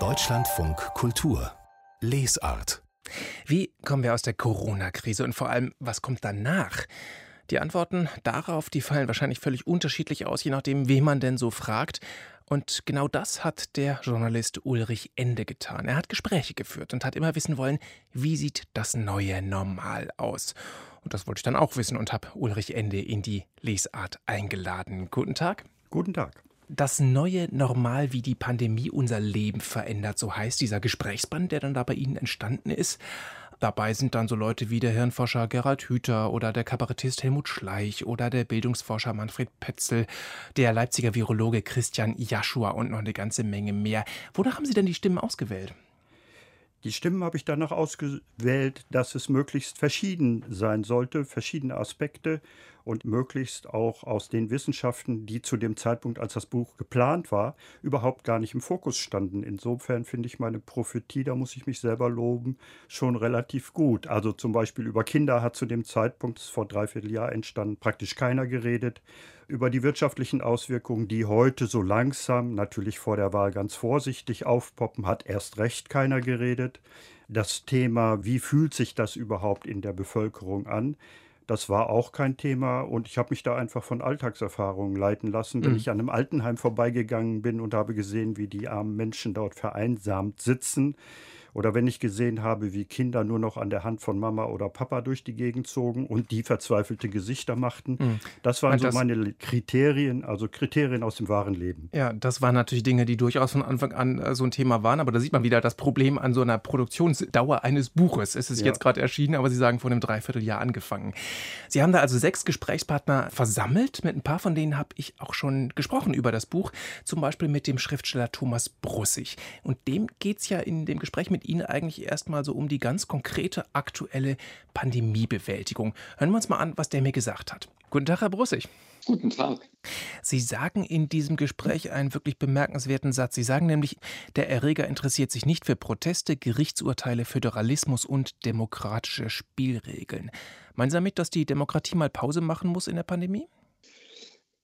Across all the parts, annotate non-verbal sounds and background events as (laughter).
Deutschlandfunk Kultur Lesart Wie kommen wir aus der Corona-Krise und vor allem, was kommt danach? Die Antworten darauf, die fallen wahrscheinlich völlig unterschiedlich aus, je nachdem, wen man denn so fragt. Und genau das hat der Journalist Ulrich Ende getan. Er hat Gespräche geführt und hat immer wissen wollen, wie sieht das neue Normal aus. Und das wollte ich dann auch wissen und habe Ulrich Ende in die Lesart eingeladen. Guten Tag. Guten Tag. Das neue Normal, wie die Pandemie unser Leben verändert, so heißt dieser Gesprächsband, der dann da bei Ihnen entstanden ist. Dabei sind dann so Leute wie der Hirnforscher Gerald Hüther oder der Kabarettist Helmut Schleich oder der Bildungsforscher Manfred Petzel, der Leipziger Virologe Christian Jaschua und noch eine ganze Menge mehr. Wonach haben Sie denn die Stimmen ausgewählt? Die Stimmen habe ich danach ausgewählt, dass es möglichst verschieden sein sollte, verschiedene Aspekte und möglichst auch aus den Wissenschaften, die zu dem Zeitpunkt, als das Buch geplant war, überhaupt gar nicht im Fokus standen. Insofern finde ich meine Prophetie, da muss ich mich selber loben, schon relativ gut. Also zum Beispiel über Kinder hat zu dem Zeitpunkt, das ist vor dreiviertel Jahr entstanden, praktisch keiner geredet. Über die wirtschaftlichen Auswirkungen, die heute so langsam, natürlich vor der Wahl ganz vorsichtig aufpoppen, hat erst recht keiner geredet. Das Thema, wie fühlt sich das überhaupt in der Bevölkerung an, das war auch kein Thema und ich habe mich da einfach von Alltagserfahrungen leiten lassen. Wenn mhm. ich an einem Altenheim vorbeigegangen bin und habe gesehen, wie die armen Menschen dort vereinsamt sitzen, oder wenn ich gesehen habe, wie Kinder nur noch an der Hand von Mama oder Papa durch die Gegend zogen und die verzweifelte Gesichter machten. Mhm. Das waren so das, meine Kriterien, also Kriterien aus dem wahren Leben. Ja, das waren natürlich Dinge, die durchaus von Anfang an äh, so ein Thema waren. Aber da sieht man wieder das Problem an so einer Produktionsdauer eines Buches. Es ist ja. jetzt gerade erschienen, aber Sie sagen vor einem Dreivierteljahr angefangen. Sie haben da also sechs Gesprächspartner versammelt. Mit ein paar von denen habe ich auch schon gesprochen über das Buch. Zum Beispiel mit dem Schriftsteller Thomas Brussig. Und dem geht es ja in dem Gespräch mit Ihnen eigentlich erstmal so um die ganz konkrete aktuelle Pandemiebewältigung. Hören wir uns mal an, was der mir gesagt hat. Guten Tag, Herr Brussig. Guten Tag. Sie sagen in diesem Gespräch einen wirklich bemerkenswerten Satz. Sie sagen nämlich, der Erreger interessiert sich nicht für Proteste, Gerichtsurteile, Föderalismus und demokratische Spielregeln. Meinen Sie damit, dass die Demokratie mal Pause machen muss in der Pandemie?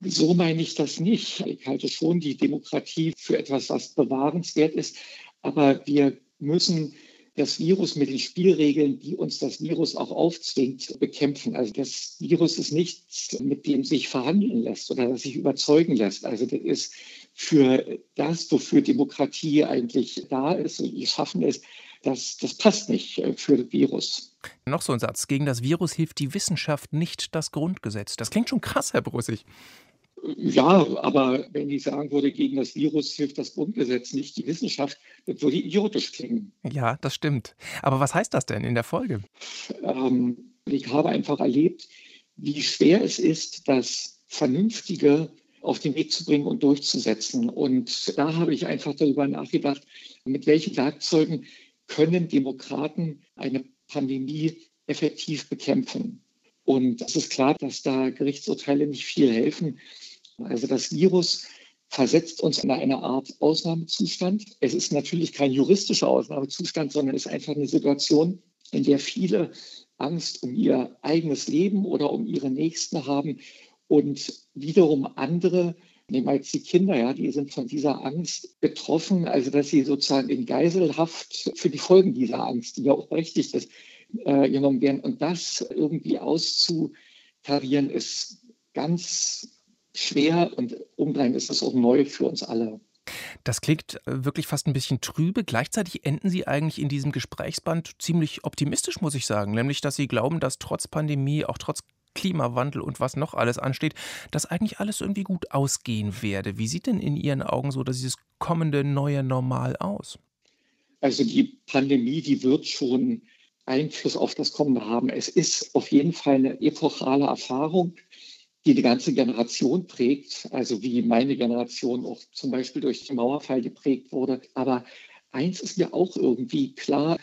So meine ich das nicht. Ich halte schon die Demokratie für etwas, was bewahrenswert ist. Aber wir müssen das Virus mit den Spielregeln, die uns das Virus auch aufzwingt, bekämpfen. Also das Virus ist nichts, mit dem sich verhandeln lässt oder das sich überzeugen lässt. Also das ist für das, wofür Demokratie eigentlich da ist und geschaffen ist, das, das passt nicht äh, für das Virus. Noch so ein Satz. Gegen das Virus hilft die Wissenschaft nicht das Grundgesetz. Das klingt schon krass, Herr Brussig. Ja, aber wenn ich sagen würde, gegen das Virus hilft das Grundgesetz nicht die Wissenschaft, das würde idiotisch klingen. Ja, das stimmt. Aber was heißt das denn in der Folge? Ähm, ich habe einfach erlebt, wie schwer es ist, das Vernünftige auf den Weg zu bringen und durchzusetzen. Und da habe ich einfach darüber nachgedacht, mit welchen Werkzeugen können Demokraten eine Pandemie effektiv bekämpfen. Und es ist klar, dass da Gerichtsurteile nicht viel helfen. Also das Virus versetzt uns in eine Art Ausnahmezustand. Es ist natürlich kein juristischer Ausnahmezustand, sondern es ist einfach eine Situation, in der viele Angst um ihr eigenes Leben oder um ihre Nächsten haben und wiederum andere, nehmen wir jetzt die Kinder, ja, die sind von dieser Angst betroffen, also dass sie sozusagen in Geiselhaft für die Folgen dieser Angst, die ja auch berechtigt ist, äh, genommen werden. Und das irgendwie auszutarieren, ist ganz schwer und umdrehen ist es auch neu für uns alle. Das klingt äh, wirklich fast ein bisschen trübe. Gleichzeitig enden Sie eigentlich in diesem Gesprächsband ziemlich optimistisch, muss ich sagen. Nämlich, dass Sie glauben, dass trotz Pandemie, auch trotz Klimawandel und was noch alles ansteht, dass eigentlich alles irgendwie gut ausgehen werde. Wie sieht denn in Ihren Augen so dieses kommende neue Normal aus? Also die Pandemie, die wird schon Einfluss auf das Kommende haben. Es ist auf jeden Fall eine epochale Erfahrung die die ganze Generation prägt, also wie meine Generation auch zum Beispiel durch den Mauerfall geprägt wurde. Aber eins ist mir auch irgendwie klar,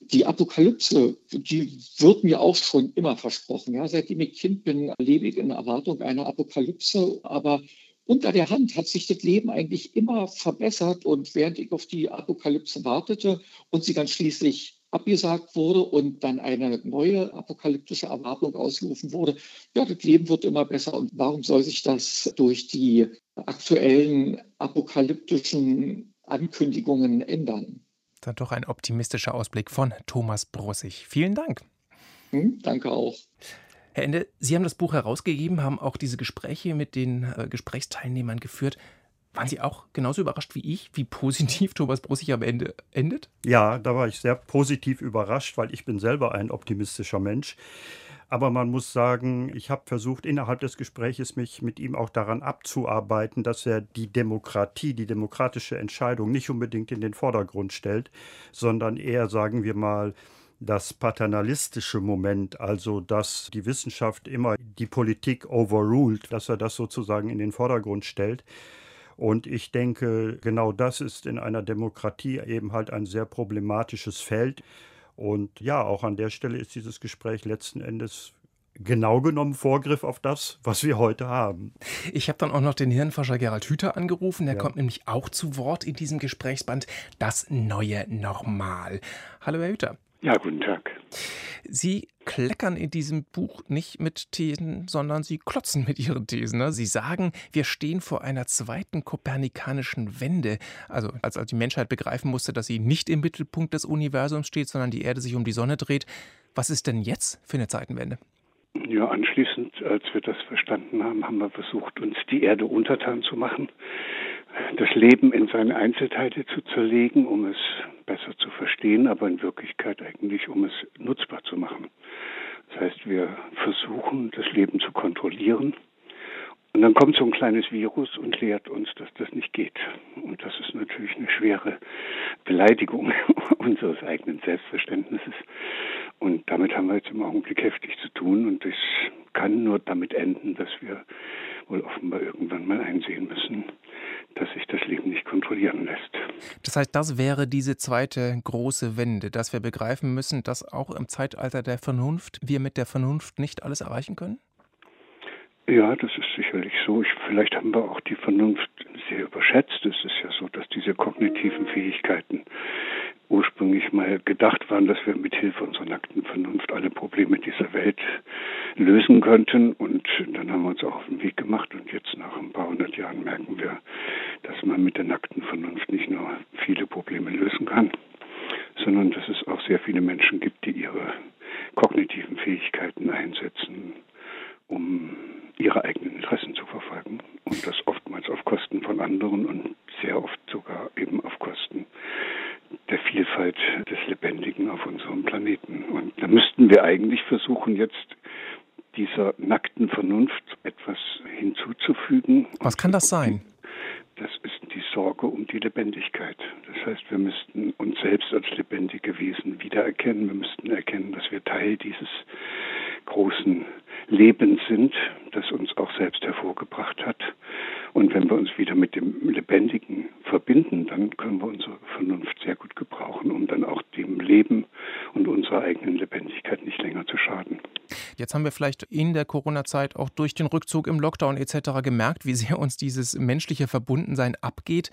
die Apokalypse, die wird mir auch schon immer versprochen. Ja, seitdem ich Kind bin, lebe ich in Erwartung einer Apokalypse, aber unter der Hand hat sich das Leben eigentlich immer verbessert und während ich auf die Apokalypse wartete und sie dann schließlich abgesagt wurde und dann eine neue apokalyptische Erwartung ausgerufen wurde, ja, das Leben wird immer besser und warum soll sich das durch die aktuellen apokalyptischen Ankündigungen ändern? Dann doch ein optimistischer Ausblick von Thomas Brussig. Vielen Dank. Hm, danke auch. Herr Ende, Sie haben das Buch herausgegeben, haben auch diese Gespräche mit den äh, Gesprächsteilnehmern geführt. Waren Sie auch genauso überrascht wie ich, wie positiv (laughs) Thomas Brussig am Ende endet? Ja, da war ich sehr positiv überrascht, weil ich bin selber ein optimistischer Mensch. Aber man muss sagen, ich habe versucht, innerhalb des Gespräches mich mit ihm auch daran abzuarbeiten, dass er die Demokratie, die demokratische Entscheidung nicht unbedingt in den Vordergrund stellt, sondern eher, sagen wir mal, das paternalistische Moment, also dass die Wissenschaft immer die Politik overruled, dass er das sozusagen in den Vordergrund stellt. Und ich denke, genau das ist in einer Demokratie eben halt ein sehr problematisches Feld. Und ja, auch an der Stelle ist dieses Gespräch letzten Endes genau genommen Vorgriff auf das, was wir heute haben. Ich habe dann auch noch den Hirnforscher Gerald Hüther angerufen. Der ja. kommt nämlich auch zu Wort in diesem Gesprächsband. Das neue Normal. Hallo, Herr Hüther. Ja, guten Tag. Sie kleckern in diesem Buch nicht mit Thesen, sondern Sie klotzen mit Ihren Thesen. Ne? Sie sagen, wir stehen vor einer zweiten kopernikanischen Wende. Also als die Menschheit begreifen musste, dass sie nicht im Mittelpunkt des Universums steht, sondern die Erde sich um die Sonne dreht. Was ist denn jetzt für eine Zeitenwende? Ja, anschließend, als wir das verstanden haben, haben wir versucht, uns die Erde untertan zu machen das Leben in seine Einzelteile zu zerlegen, um es besser zu verstehen, aber in Wirklichkeit eigentlich, um es nutzbar zu machen. Das heißt, wir versuchen, das Leben zu kontrollieren. Und dann kommt so ein kleines Virus und lehrt uns, dass das nicht geht. Und das ist natürlich eine schwere Beleidigung (laughs) unseres eigenen Selbstverständnisses. Und damit haben wir jetzt im Augenblick heftig zu tun. Und es kann nur damit enden, dass wir wohl offenbar irgendwann mal einsehen müssen, dass sich das Leben nicht kontrollieren lässt. Das heißt, das wäre diese zweite große Wende, dass wir begreifen müssen, dass auch im Zeitalter der Vernunft wir mit der Vernunft nicht alles erreichen können? Ja, das ist sicherlich so. Ich, vielleicht haben wir auch die Vernunft sehr überschätzt. Es ist ja so, dass diese kognitiven Fähigkeiten ursprünglich mal gedacht waren, dass wir mit Hilfe unserer nackten Vernunft alle Probleme dieser Welt lösen könnten. Und dann haben wir uns auch auf den Weg gemacht. Und jetzt nach ein paar hundert Jahren merken wir, dass man mit der nackten Vernunft nicht nur viele Probleme lösen kann, sondern dass es auch sehr viele Menschen gibt, die ihre kognitiven Fähigkeiten einsetzen, um ihre eigenen Interessen zu verfolgen. Und das oftmals auf Kosten von anderen und sehr oft sogar eben auf Kosten der Vielfalt des Lebendigen auf unserem Planeten. Und da müssten wir eigentlich versuchen, jetzt dieser nackten Vernunft etwas hinzuzufügen. Was kann das sein? Das ist die Sorge um die Lebendigkeit. Das heißt, wir müssten uns selbst als lebendige Wesen wiedererkennen. Wir müssten erkennen, dass wir Teil dieses großen Lebens sind, das uns auch selbst hervorgebracht hat. Und wenn wir uns wieder mit dem Lebendigen verbinden, dann können wir unsere Vernunft sehr gut gebrauchen, um dann auch dem Leben und unserer eigenen Lebendigkeit nicht länger zu schaden. Jetzt haben wir vielleicht in der Corona-Zeit auch durch den Rückzug im Lockdown etc. gemerkt, wie sehr uns dieses menschliche Verbundensein abgeht.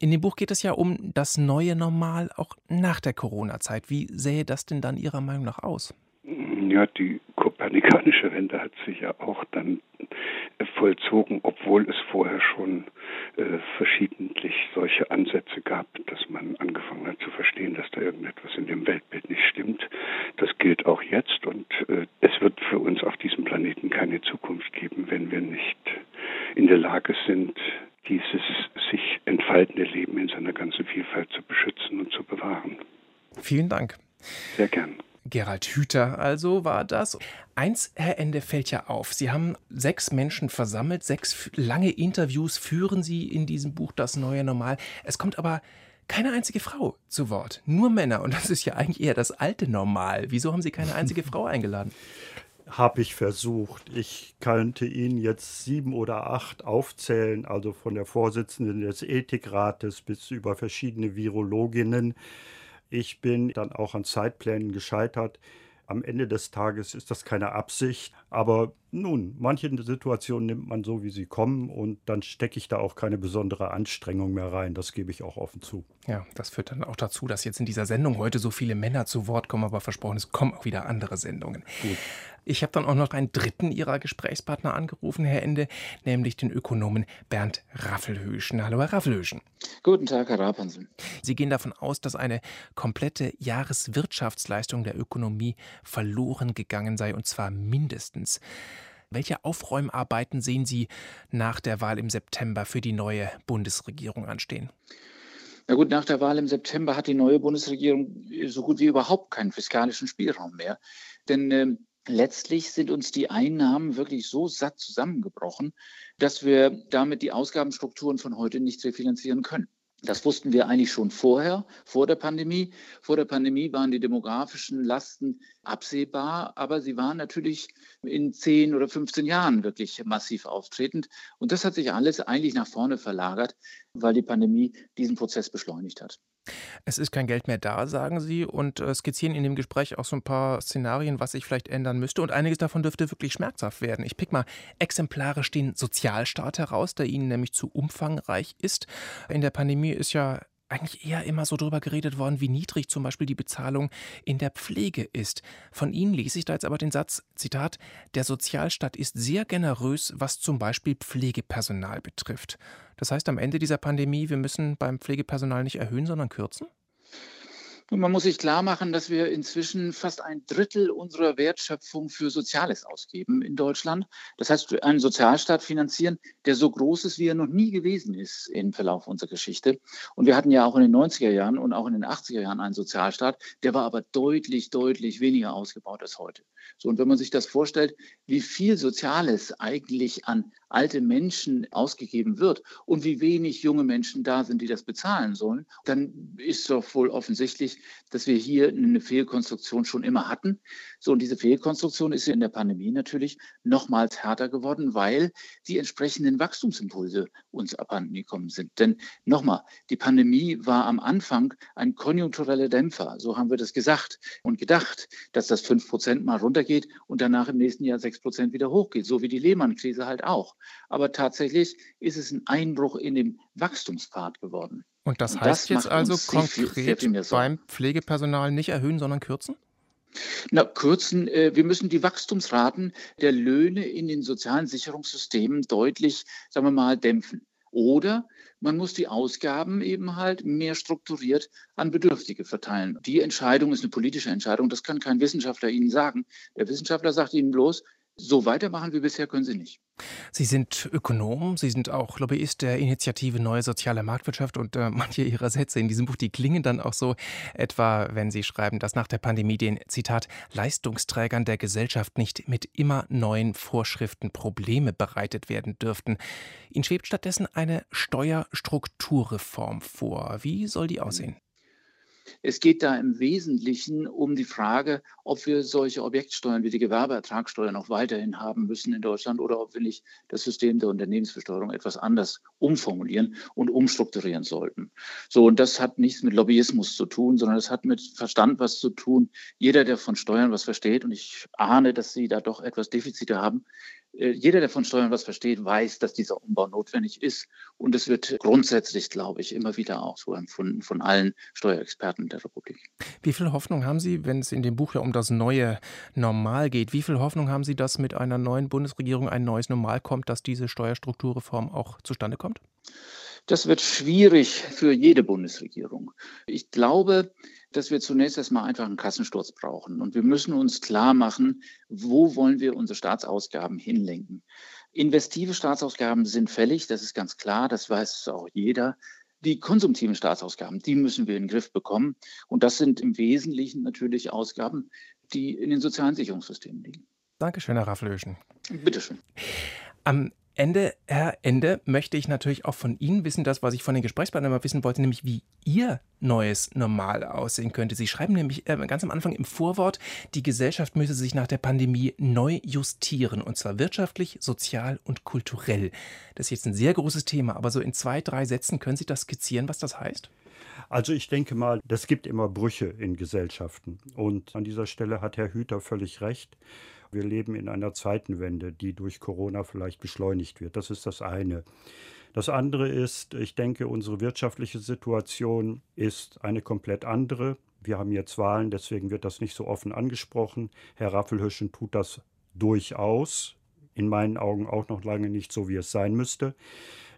In dem Buch geht es ja um das neue Normal auch nach der Corona-Zeit. Wie sähe das denn dann Ihrer Meinung nach aus? Ja, die kopernikanische Wende hat sich ja auch dann vollzogen, obwohl es vorher schon äh, verschiedentlich solche Ansätze gab, dass man angefangen hat zu verstehen, dass da irgendetwas in dem Weltbild nicht stimmt. Das gilt auch jetzt und äh, es wird für uns auf diesem Planeten keine Zukunft geben, wenn wir nicht in der Lage sind, dieses sich entfaltende Leben in seiner ganzen Vielfalt zu beschützen und zu bewahren. Vielen Dank. Sehr gern. Gerald Hüther also war das. Eins, Herr Ende, fällt ja auf. Sie haben sechs Menschen versammelt, sechs lange Interviews führen Sie in diesem Buch Das neue Normal. Es kommt aber keine einzige Frau zu Wort, nur Männer. Und das ist ja eigentlich eher das alte Normal. Wieso haben Sie keine einzige Frau eingeladen? Habe ich versucht. Ich könnte Ihnen jetzt sieben oder acht aufzählen, also von der Vorsitzenden des Ethikrates bis über verschiedene Virologinnen. Ich bin dann auch an Zeitplänen gescheitert. Am Ende des Tages ist das keine Absicht, aber Nun, manche Situationen nimmt man so, wie sie kommen und dann stecke ich da auch keine besondere Anstrengung mehr rein. Das gebe ich auch offen zu. Ja, das führt dann auch dazu, dass jetzt in dieser Sendung heute so viele Männer zu Wort kommen, aber versprochen, es kommen auch wieder andere Sendungen. Gut. Ich habe dann auch noch einen dritten Ihrer Gesprächspartner angerufen, Herr Ende, nämlich den Ökonomen Bernd Raffelhöschen. Hallo, Herr Raffelhöschen. Guten Tag, Herr Rapansen. Sie gehen davon aus, dass eine komplette Jahreswirtschaftsleistung der Ökonomie verloren gegangen sei, und zwar mindestens. Welche Aufräumarbeiten sehen Sie nach der Wahl im September für die neue Bundesregierung anstehen? Na gut, nach der Wahl im September hat die neue Bundesregierung so gut wie überhaupt keinen fiskalischen Spielraum mehr. Denn äh, letztlich sind uns die Einnahmen wirklich so satt zusammengebrochen, dass wir damit die Ausgabenstrukturen von heute nicht refinanzieren können. Das wussten wir eigentlich schon vorher, vor der Pandemie. Vor der Pandemie waren die demografischen Lasten absehbar, aber sie waren natürlich in 10 oder 15 Jahren wirklich massiv auftretend. Und das hat sich alles eigentlich nach vorne verlagert, weil die Pandemie diesen Prozess beschleunigt hat. Es ist kein Geld mehr da, sagen Sie, und äh, skizzieren in dem Gespräch auch so ein paar Szenarien, was sich vielleicht ändern müsste. Und einiges davon dürfte wirklich schmerzhaft werden. Ich pick mal exemplarisch den Sozialstaat heraus, der Ihnen nämlich zu umfangreich ist. In der Pandemie ist ja eigentlich eher immer so drüber geredet worden, wie niedrig zum Beispiel die Bezahlung in der Pflege ist. Von Ihnen lese ich da jetzt aber den Satz, Zitat, der Sozialstaat ist sehr generös, was zum Beispiel Pflegepersonal betrifft. Das heißt am Ende dieser Pandemie, wir müssen beim Pflegepersonal nicht erhöhen, sondern kürzen? Und man muss sich klar machen, dass wir inzwischen fast ein Drittel unserer Wertschöpfung für Soziales ausgeben in Deutschland. Das heißt, einen Sozialstaat finanzieren, der so groß ist, wie er noch nie gewesen ist im Verlauf unserer Geschichte. Und wir hatten ja auch in den 90er Jahren und auch in den 80er Jahren einen Sozialstaat, der war aber deutlich, deutlich weniger ausgebaut als heute. So, und wenn man sich das vorstellt, wie viel Soziales eigentlich an alte Menschen ausgegeben wird und wie wenig junge Menschen da sind, die das bezahlen sollen, dann ist doch wohl offensichtlich, dass wir hier eine Fehlkonstruktion schon immer hatten. So, und diese Fehlkonstruktion ist in der Pandemie natürlich nochmals härter geworden, weil die entsprechenden Wachstumsimpulse uns abhanden gekommen sind. Denn nochmal, die Pandemie war am Anfang ein konjunktureller Dämpfer. So haben wir das gesagt und gedacht, dass das 5 Prozent mal runtergeht und danach im nächsten Jahr 6 Prozent wieder hochgeht, so wie die Lehman-Krise halt auch. Aber tatsächlich ist es ein Einbruch in den Wachstumspfad geworden. Und das heißt das jetzt also konkret viel beim Pflegepersonal nicht erhöhen, sondern kürzen? Na, kürzen, äh, wir müssen die Wachstumsraten der Löhne in den sozialen Sicherungssystemen deutlich, sagen wir mal, dämpfen. Oder man muss die Ausgaben eben halt mehr strukturiert an Bedürftige verteilen. Die Entscheidung ist eine politische Entscheidung. Das kann kein Wissenschaftler Ihnen sagen. Der Wissenschaftler sagt Ihnen bloß, so weitermachen wie bisher können Sie nicht. Sie sind Ökonom, Sie sind auch Lobbyist der Initiative Neue Soziale Marktwirtschaft und äh, manche Ihrer Sätze in diesem Buch, die klingen dann auch so, etwa wenn Sie schreiben, dass nach der Pandemie den, Zitat, Leistungsträgern der Gesellschaft nicht mit immer neuen Vorschriften Probleme bereitet werden dürften. Ihnen schwebt stattdessen eine Steuerstrukturreform vor. Wie soll die aussehen? Es geht da im Wesentlichen um die Frage, ob wir solche Objektsteuern wie die Gewerbeertragssteuer noch weiterhin haben müssen in Deutschland oder ob wir nicht das System der Unternehmensbesteuerung etwas anders umformulieren und umstrukturieren sollten. So, und das hat nichts mit Lobbyismus zu tun, sondern es hat mit Verstand was zu tun. Jeder, der von Steuern was versteht, und ich ahne, dass Sie da doch etwas Defizite haben, jeder, der von Steuern was versteht, weiß, dass dieser Umbau notwendig ist. Und es wird grundsätzlich, glaube ich, immer wieder auch so empfunden von allen Steuerexperten der Republik. Wie viel Hoffnung haben Sie, wenn es in dem Buch ja um das neue Normal geht, wie viel Hoffnung haben Sie, dass mit einer neuen Bundesregierung ein neues Normal kommt, dass diese Steuerstrukturreform auch zustande kommt? Das wird schwierig für jede Bundesregierung. Ich glaube, dass wir zunächst erstmal einfach einen Kassensturz brauchen. Und wir müssen uns klar machen, wo wollen wir unsere Staatsausgaben hinlenken. Investive Staatsausgaben sind fällig, das ist ganz klar, das weiß auch jeder. Die konsumtiven Staatsausgaben, die müssen wir in den Griff bekommen. Und das sind im Wesentlichen natürlich Ausgaben, die in den sozialen Sicherungssystemen liegen. Dankeschön, Herr Raffelöschen. Bitteschön. Am Ende, Herr Ende, möchte ich natürlich auch von Ihnen wissen, das, was ich von den Gesprächspartnern mal wissen wollte, nämlich wie Ihr neues Normal aussehen könnte. Sie schreiben nämlich äh, ganz am Anfang im Vorwort, die Gesellschaft müsse sich nach der Pandemie neu justieren, und zwar wirtschaftlich, sozial und kulturell. Das ist jetzt ein sehr großes Thema, aber so in zwei, drei Sätzen können Sie das skizzieren, was das heißt? Also ich denke mal, es gibt immer Brüche in Gesellschaften. Und an dieser Stelle hat Herr Hüter völlig recht. Wir leben in einer Zeitenwende, die durch Corona vielleicht beschleunigt wird. Das ist das eine. Das andere ist, ich denke, unsere wirtschaftliche Situation ist eine komplett andere. Wir haben jetzt Wahlen, deswegen wird das nicht so offen angesprochen. Herr Raffelhüschen tut das durchaus. In meinen Augen auch noch lange nicht so, wie es sein müsste.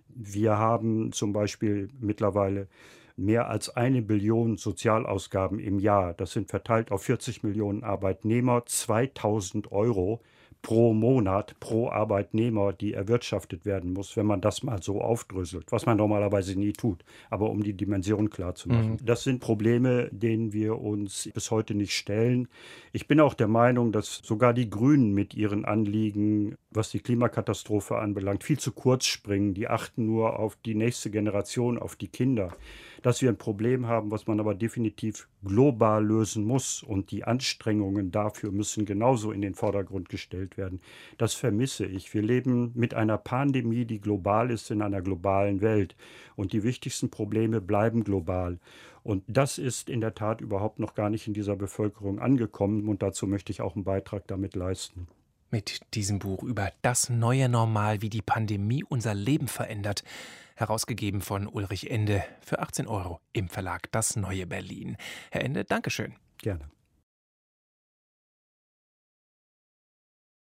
Wir haben zum Beispiel mittlerweile mehr als eine Billion Sozialausgaben im Jahr. Das sind verteilt auf 40 Millionen Arbeitnehmer, 2000 Euro pro Monat, pro Arbeitnehmer, die erwirtschaftet werden muss, wenn man das mal so aufdröselt, was man normalerweise nie tut, aber um die Dimension klar zu machen. Mhm. Das sind Probleme, denen wir uns bis heute nicht stellen. Ich bin auch der Meinung, dass sogar die Grünen mit ihren Anliegen, was die Klimakatastrophe anbelangt, viel zu kurz springen. Die achten nur auf die nächste Generation, auf die Kinder dass wir ein Problem haben, was man aber definitiv global lösen muss. Und die Anstrengungen dafür müssen genauso in den Vordergrund gestellt werden. Das vermisse ich. Wir leben mit einer Pandemie, die global ist, in einer globalen Welt. Und die wichtigsten Probleme bleiben global. Und das ist in der Tat überhaupt noch gar nicht in dieser Bevölkerung angekommen. Und dazu möchte ich auch einen Beitrag damit leisten. Mit diesem Buch über das neue Normal, wie die Pandemie unser Leben verändert, herausgegeben von Ulrich Ende für 18 Euro im Verlag Das Neue Berlin. Herr Ende, Dankeschön. Gerne.